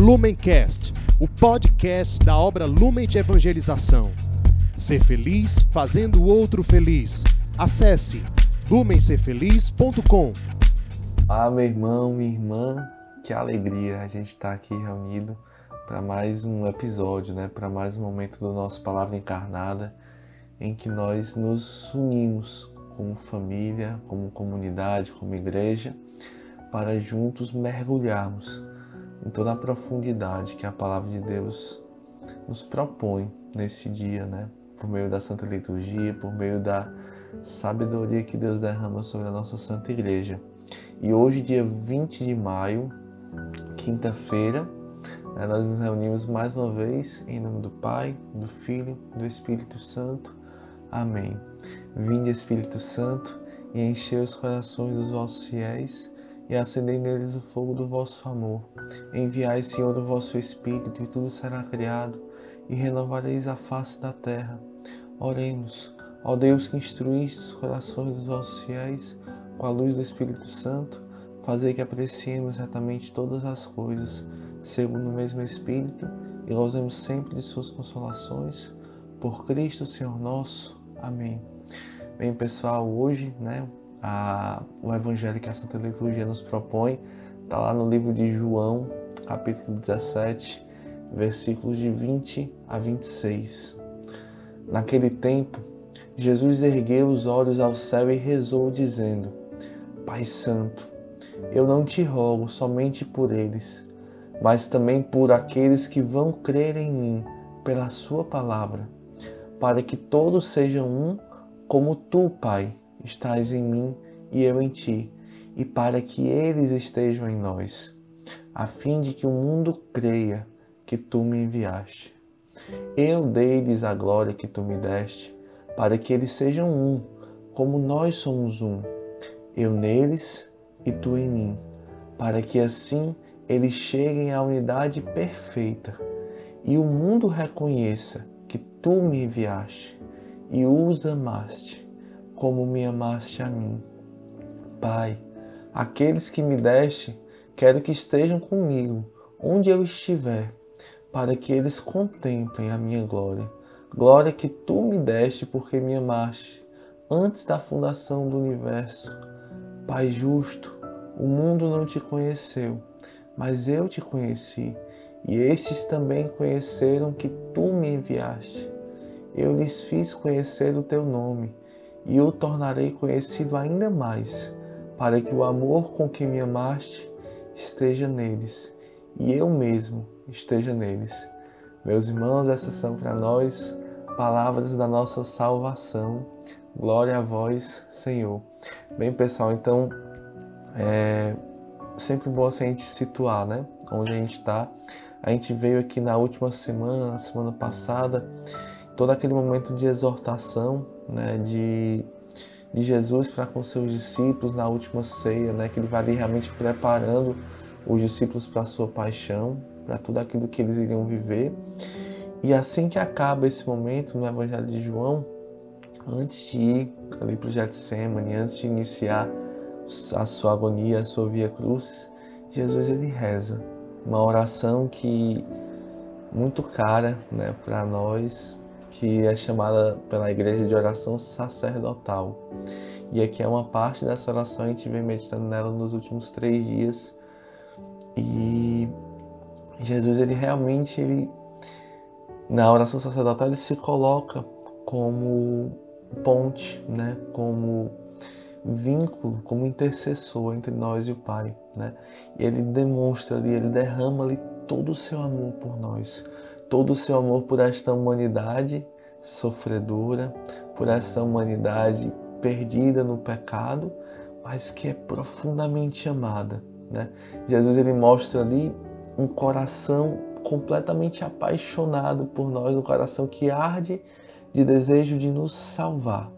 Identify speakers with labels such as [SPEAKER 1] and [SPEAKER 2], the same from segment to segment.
[SPEAKER 1] Lumencast, o podcast da obra Lumen de Evangelização. Ser feliz fazendo o outro feliz. Acesse lumencerfeliz.com.
[SPEAKER 2] Ah, meu irmão, minha irmã, que alegria a gente estar aqui reunido para mais um episódio, né? Para mais um momento do nosso Palavra Encarnada, em que nós nos unimos como família, como comunidade, como igreja, para juntos mergulharmos em toda a profundidade que a palavra de Deus nos propõe nesse dia, né? Por meio da Santa Liturgia, por meio da sabedoria que Deus derrama sobre a nossa Santa Igreja. E hoje, dia 20 de maio, quinta-feira, né, nós nos reunimos mais uma vez em nome do Pai, do Filho, do Espírito Santo. Amém. Vinde, Espírito Santo, e enchei os corações dos vossos fiéis e acendei neles o fogo do vosso amor. Enviai, Senhor, o vosso Espírito, e tudo será criado, e renovareis a face da terra. Oremos, ó Deus que instruíste os corações dos vossos fiéis com a luz do Espírito Santo, fazei que apreciemos retamente todas as coisas, segundo o mesmo Espírito, e gozemos sempre de suas consolações. Por Cristo, Senhor nosso. Amém. Bem, pessoal, hoje, né, a, o Evangelho que a Santa Liturgia nos propõe está lá no livro de João, capítulo 17, versículos de 20 a 26. Naquele tempo, Jesus ergueu os olhos ao céu e rezou, dizendo: Pai Santo, eu não te rogo somente por eles, mas também por aqueles que vão crer em mim pela Sua palavra, para que todos sejam um, como tu, Pai, estás em mim e eu em ti, e para que eles estejam em nós, a fim de que o mundo creia que tu me enviaste. Eu dei-lhes a glória que tu me deste, para que eles sejam um, como nós somos um, eu neles e tu em mim, para que assim eles cheguem à unidade perfeita e o mundo reconheça que tu me enviaste e os amaste como me amaste a mim. Pai, aqueles que me deste, quero que estejam comigo, onde eu estiver, para que eles contemplem a minha glória. Glória que tu me deste porque me amaste antes da fundação do universo. Pai justo, o mundo não te conheceu, mas eu te conheci, e estes também conheceram que tu me enviaste. Eu lhes fiz conhecer o teu nome e o tornarei conhecido ainda mais, para que o amor com que me amaste esteja neles e eu mesmo esteja neles. Meus irmãos, essas são para nós palavras da nossa salvação. Glória a vós, Senhor. Bem, pessoal, então é sempre bom assim a gente situar, né? Onde a gente está. A gente veio aqui na última semana, na semana passada, todo aquele momento de exortação, né, de, de Jesus para com seus discípulos na última ceia, né, que ele vai realmente preparando os discípulos para a sua paixão, para tudo aquilo que eles iriam viver. E assim que acaba esse momento no Evangelho de João, antes de ir ali para o Getsemane, antes de iniciar a sua agonia, a sua via crucis, Jesus ele reza uma oração que muito cara, né, para nós, que é chamada pela igreja de oração sacerdotal. E aqui é uma parte dessa oração, a gente vem meditando nela nos últimos três dias. E Jesus, ele realmente, ele, na oração sacerdotal, ele se coloca como ponte, né? como vínculo, como intercessor entre nós e o Pai. Né? E ele demonstra ali, ele derrama ali todo o seu amor por nós todo o seu amor por esta humanidade sofredora, por esta humanidade perdida no pecado, mas que é profundamente amada. Né? Jesus ele mostra ali um coração completamente apaixonado por nós, um coração que arde de desejo de nos salvar,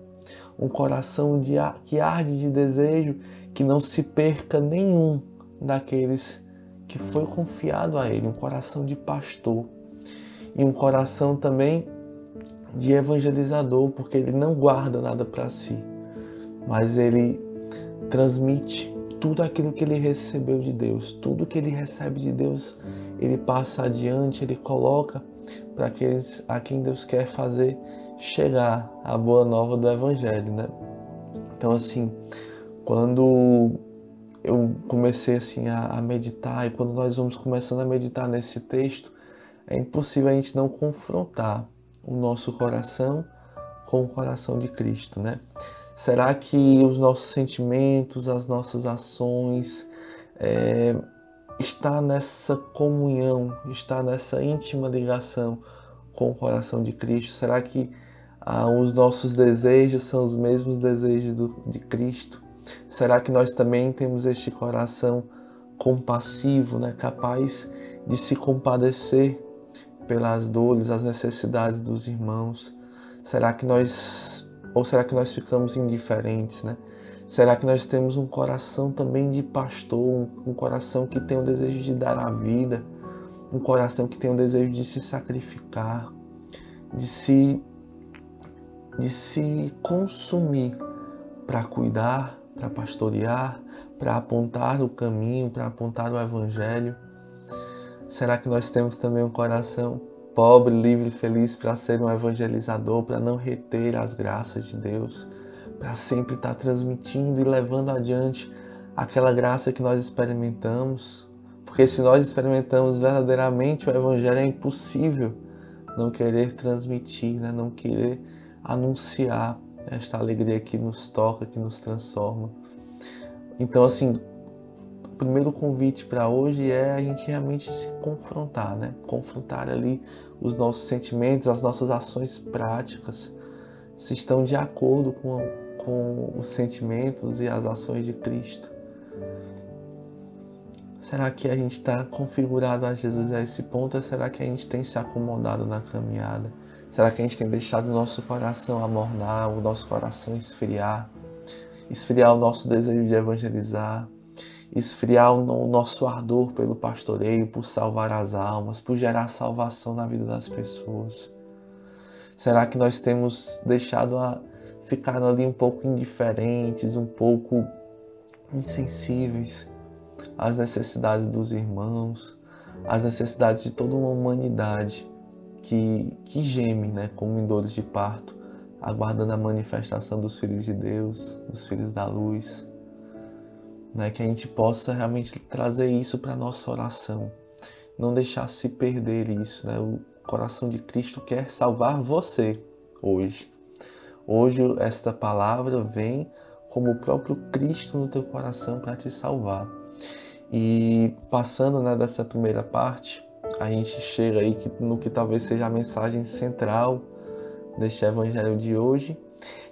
[SPEAKER 2] um coração de, que arde de desejo que não se perca nenhum daqueles que foi confiado a ele, um coração de pastor e um coração também de evangelizador, porque ele não guarda nada para si, mas ele transmite tudo aquilo que ele recebeu de Deus, tudo que ele recebe de Deus, ele passa adiante, ele coloca para aqueles a quem Deus quer fazer chegar a boa nova do Evangelho, né? Então, assim, quando eu comecei assim a, a meditar e quando nós vamos começando a meditar nesse texto, é impossível a gente não confrontar o nosso coração com o coração de Cristo, né? Será que os nossos sentimentos, as nossas ações, é, está nessa comunhão, está nessa íntima ligação com o coração de Cristo? Será que ah, os nossos desejos são os mesmos desejos do, de Cristo? Será que nós também temos este coração compassivo, né, capaz de se compadecer pelas dores, as necessidades dos irmãos? Será que nós ou será que nós ficamos indiferentes, né? Será que nós temos um coração também de pastor, um coração que tem o desejo de dar a vida, um coração que tem o desejo de se sacrificar, de se de se consumir para cuidar, para pastorear, para apontar o caminho, para apontar o evangelho? Será que nós temos também um coração pobre, livre feliz para ser um evangelizador, para não reter as graças de Deus, para sempre estar transmitindo e levando adiante aquela graça que nós experimentamos. Porque se nós experimentamos verdadeiramente o Evangelho, é impossível não querer transmitir, né? não querer anunciar esta alegria que nos toca, que nos transforma. Então, assim, primeiro convite para hoje é a gente realmente se confrontar, né? Confrontar ali os nossos sentimentos, as nossas ações práticas, se estão de acordo com, com os sentimentos e as ações de Cristo. Será que a gente está configurado a Jesus a esse ponto? Ou será que a gente tem se acomodado na caminhada? Será que a gente tem deixado o nosso coração amornar, o nosso coração esfriar? Esfriar o nosso desejo de evangelizar? Esfriar o nosso ardor pelo pastoreio, por salvar as almas, por gerar salvação na vida das pessoas? Será que nós temos deixado a ficar ali um pouco indiferentes, um pouco insensíveis às necessidades dos irmãos, às necessidades de toda uma humanidade que, que geme, né, como em dores de parto, aguardando a manifestação dos filhos de Deus, dos filhos da luz? Né? que a gente possa realmente trazer isso para nossa oração, não deixar se perder isso. Né? O coração de Cristo quer salvar você hoje. Hoje esta palavra vem como o próprio Cristo no teu coração para te salvar. E passando né, dessa primeira parte, a gente chega aí no que talvez seja a mensagem central deste evangelho de hoje,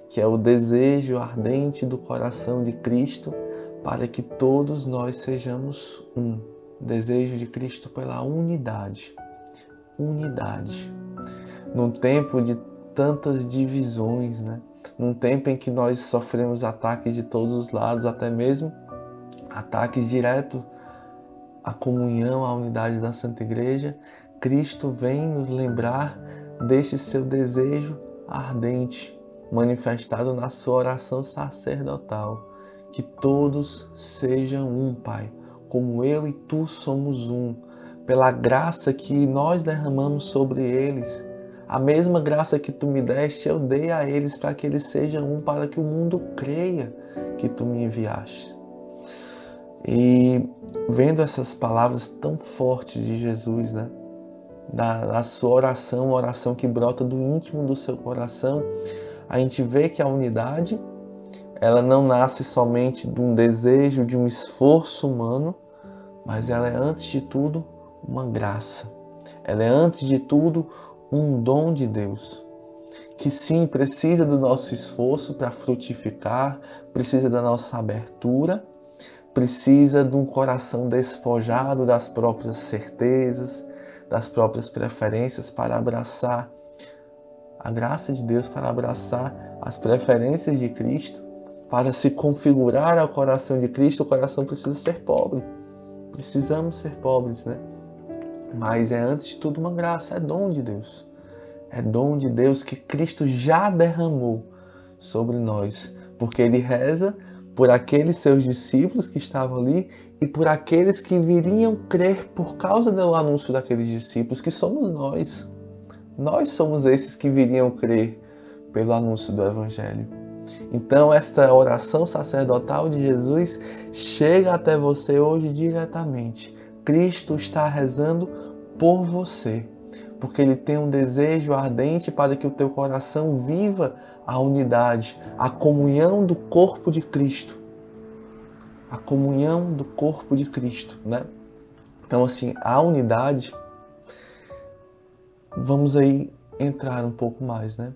[SPEAKER 2] que é o desejo ardente do coração de Cristo para que todos nós sejamos um. Desejo de Cristo pela unidade. Unidade. Num tempo de tantas divisões, né? Num tempo em que nós sofremos ataques de todos os lados, até mesmo ataques direto à comunhão, à unidade da Santa Igreja, Cristo vem nos lembrar deste seu desejo ardente, manifestado na sua oração sacerdotal que todos sejam um, Pai, como eu e tu somos um, pela graça que nós derramamos sobre eles. A mesma graça que tu me deste, eu dei a eles para que eles sejam um, para que o mundo creia que tu me enviaste. E vendo essas palavras tão fortes de Jesus, né? Da, da sua oração, uma oração que brota do íntimo do seu coração, a gente vê que a unidade ela não nasce somente de um desejo, de um esforço humano, mas ela é antes de tudo uma graça. Ela é antes de tudo um dom de Deus. Que sim, precisa do nosso esforço para frutificar, precisa da nossa abertura, precisa de um coração despojado das próprias certezas, das próprias preferências para abraçar a graça de Deus, para abraçar as preferências de Cristo para se configurar ao coração de Cristo, o coração precisa ser pobre. Precisamos ser pobres, né? Mas é antes de tudo uma graça, é dom de Deus. É dom de Deus que Cristo já derramou sobre nós, porque ele reza por aqueles seus discípulos que estavam ali e por aqueles que viriam crer por causa do anúncio daqueles discípulos, que somos nós. Nós somos esses que viriam crer pelo anúncio do Evangelho. Então, esta oração sacerdotal de Jesus chega até você hoje diretamente. Cristo está rezando por você, porque Ele tem um desejo ardente para que o teu coração viva a unidade, a comunhão do corpo de Cristo. A comunhão do corpo de Cristo, né? Então, assim, a unidade, vamos aí entrar um pouco mais, né?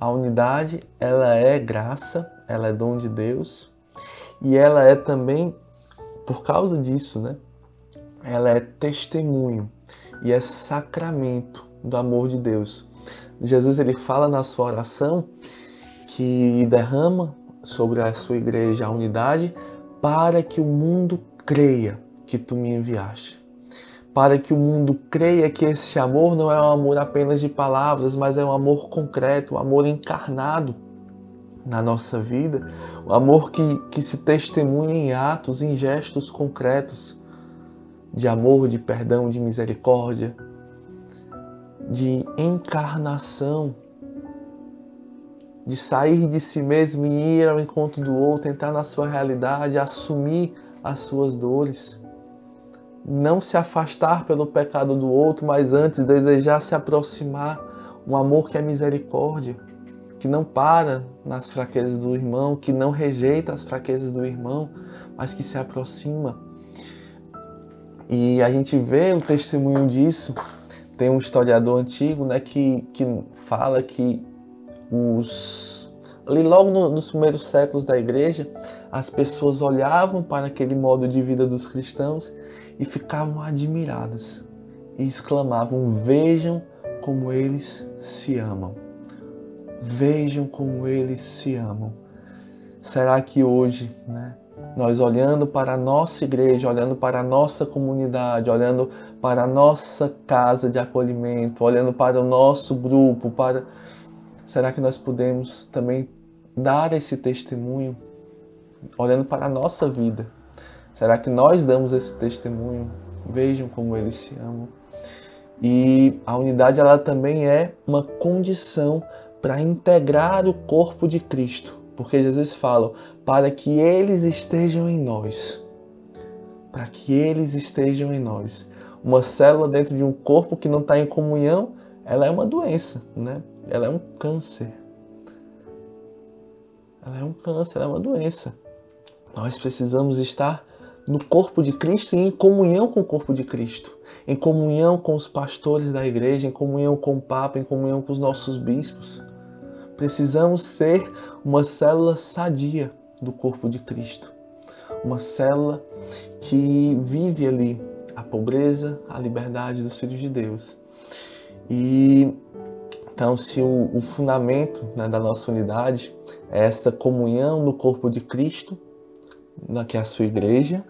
[SPEAKER 2] A unidade, ela é graça, ela é dom de Deus e ela é também, por causa disso, né? Ela é testemunho e é sacramento do amor de Deus. Jesus ele fala na sua oração que derrama sobre a sua igreja a unidade para que o mundo creia que tu me enviaste para que o mundo creia que esse amor não é um amor apenas de palavras, mas é um amor concreto, um amor encarnado na nossa vida, o um amor que, que se testemunha em atos, em gestos concretos de amor, de perdão, de misericórdia, de encarnação, de sair de si mesmo e ir ao encontro do outro, entrar na sua realidade, assumir as suas dores não se afastar pelo pecado do outro, mas antes desejar se aproximar. Um amor que é misericórdia, que não para nas fraquezas do irmão, que não rejeita as fraquezas do irmão, mas que se aproxima. E a gente vê o testemunho disso. Tem um historiador antigo né, que, que fala que os ali logo no, nos primeiros séculos da igreja, as pessoas olhavam para aquele modo de vida dos cristãos e ficavam admiradas e exclamavam: Vejam como eles se amam. Vejam como eles se amam. Será que hoje, né, nós olhando para a nossa igreja, olhando para a nossa comunidade, olhando para a nossa casa de acolhimento, olhando para o nosso grupo, para será que nós podemos também dar esse testemunho olhando para a nossa vida? Será que nós damos esse testemunho? Vejam como eles se amam. E a unidade ela também é uma condição para integrar o corpo de Cristo, porque Jesus fala para que eles estejam em nós. Para que eles estejam em nós. Uma célula dentro de um corpo que não está em comunhão, ela é uma doença, né? Ela é um câncer. Ela é um câncer, ela é uma doença. Nós precisamos estar no corpo de Cristo e em comunhão com o corpo de Cristo, em comunhão com os pastores da igreja, em comunhão com o Papa, em comunhão com os nossos bispos. Precisamos ser uma célula sadia do corpo de Cristo, uma célula que vive ali a pobreza, a liberdade dos filhos de Deus. E então, se o, o fundamento né, da nossa unidade é essa comunhão no corpo de Cristo, que é a sua igreja,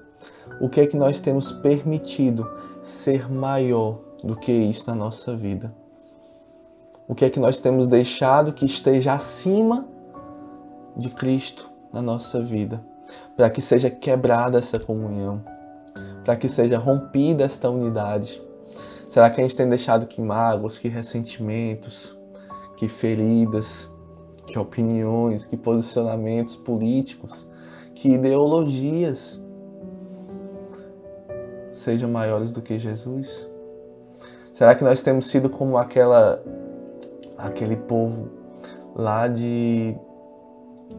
[SPEAKER 2] o que é que nós temos permitido ser maior do que isso na nossa vida? O que é que nós temos deixado que esteja acima de Cristo na nossa vida? Para que seja quebrada essa comunhão, para que seja rompida esta unidade. Será que a gente tem deixado que mágoas, que ressentimentos, que feridas, que opiniões, que posicionamentos políticos, que ideologias sejam maiores do que Jesus? Será que nós temos sido como aquela aquele povo lá de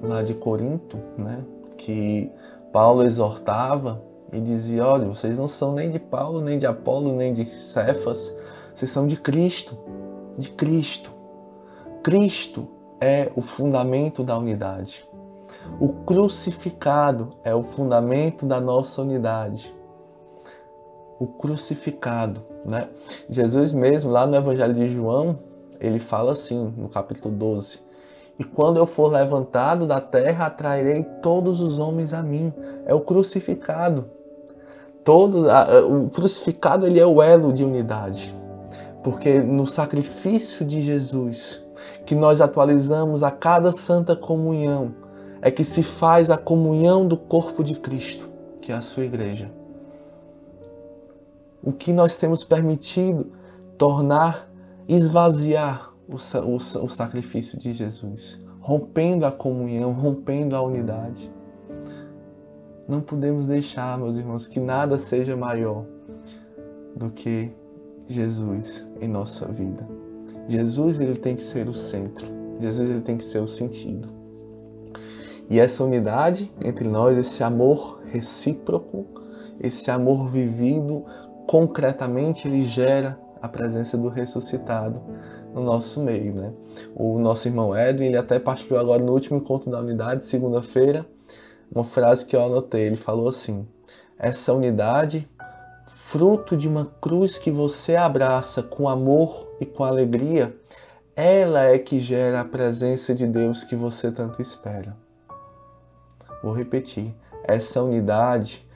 [SPEAKER 2] lá de Corinto, né? Que Paulo exortava e dizia: olha, vocês não são nem de Paulo, nem de Apolo, nem de Cefas, vocês são de Cristo, de Cristo. Cristo é o fundamento da unidade. O crucificado é o fundamento da nossa unidade o crucificado, né? Jesus mesmo, lá no Evangelho de João, ele fala assim, no capítulo 12: E quando eu for levantado da terra, atrairei todos os homens a mim. É o crucificado. Todo, o crucificado ele é o elo de unidade. Porque no sacrifício de Jesus, que nós atualizamos a cada santa comunhão, é que se faz a comunhão do corpo de Cristo, que é a sua igreja. O que nós temos permitido tornar, esvaziar o, o, o sacrifício de Jesus, rompendo a comunhão, rompendo a unidade. Não podemos deixar, meus irmãos, que nada seja maior do que Jesus em nossa vida. Jesus ele tem que ser o centro. Jesus ele tem que ser o sentido. E essa unidade entre nós, esse amor recíproco, esse amor vivido concretamente, ele gera a presença do ressuscitado no nosso meio, né? O nosso irmão Edwin, ele até partilhou agora no último encontro da unidade, segunda-feira, uma frase que eu anotei, ele falou assim: "Essa unidade, fruto de uma cruz que você abraça com amor e com alegria, ela é que gera a presença de Deus que você tanto espera." Vou repetir. Essa unidade,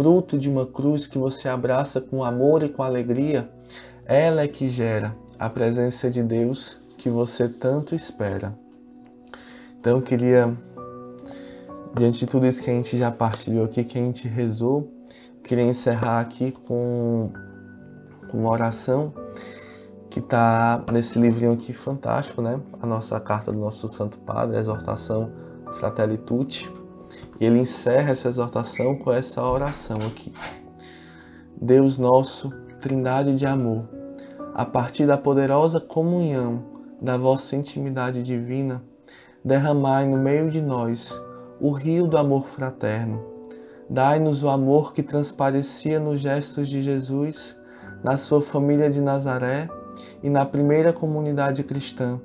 [SPEAKER 2] fruto de uma cruz que você abraça com amor e com alegria, ela é que gera a presença de Deus que você tanto espera. Então eu queria, diante de tudo isso que a gente já partilhou aqui, que a gente rezou, queria encerrar aqui com, com uma oração que está nesse livrinho aqui fantástico, né? A nossa carta do nosso Santo Padre, a exortação Fratelli Tutti. Ele encerra essa exortação com essa oração aqui. Deus nosso, Trindade de amor, a partir da poderosa comunhão da vossa intimidade divina, derramai no meio de nós o rio do amor fraterno. Dai-nos o amor que transparecia nos gestos de Jesus, na sua família de Nazaré e na primeira comunidade cristã.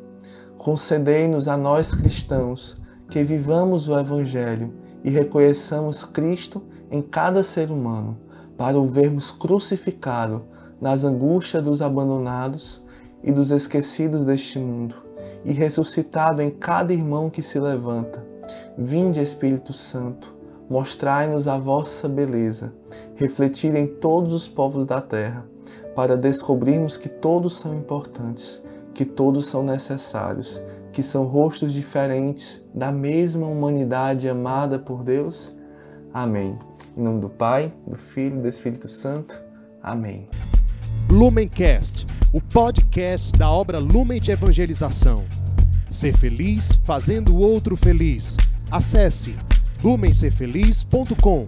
[SPEAKER 2] Concedei-nos a nós cristãos que vivamos o Evangelho e reconheçamos Cristo em cada ser humano, para o vermos crucificado nas angústias dos abandonados e dos esquecidos deste mundo, e ressuscitado em cada irmão que se levanta. Vinde, Espírito Santo, mostrai-nos a vossa beleza, refletida em todos os povos da terra, para descobrirmos que todos são importantes, que todos são necessários, que são rostos diferentes da mesma humanidade amada por Deus. Amém. Em nome do Pai, do Filho e do Espírito Santo. Amém.
[SPEAKER 1] Lumencast, o podcast da obra Lumen de Evangelização. Ser feliz fazendo o outro feliz. Acesse lumencerfeliz.com.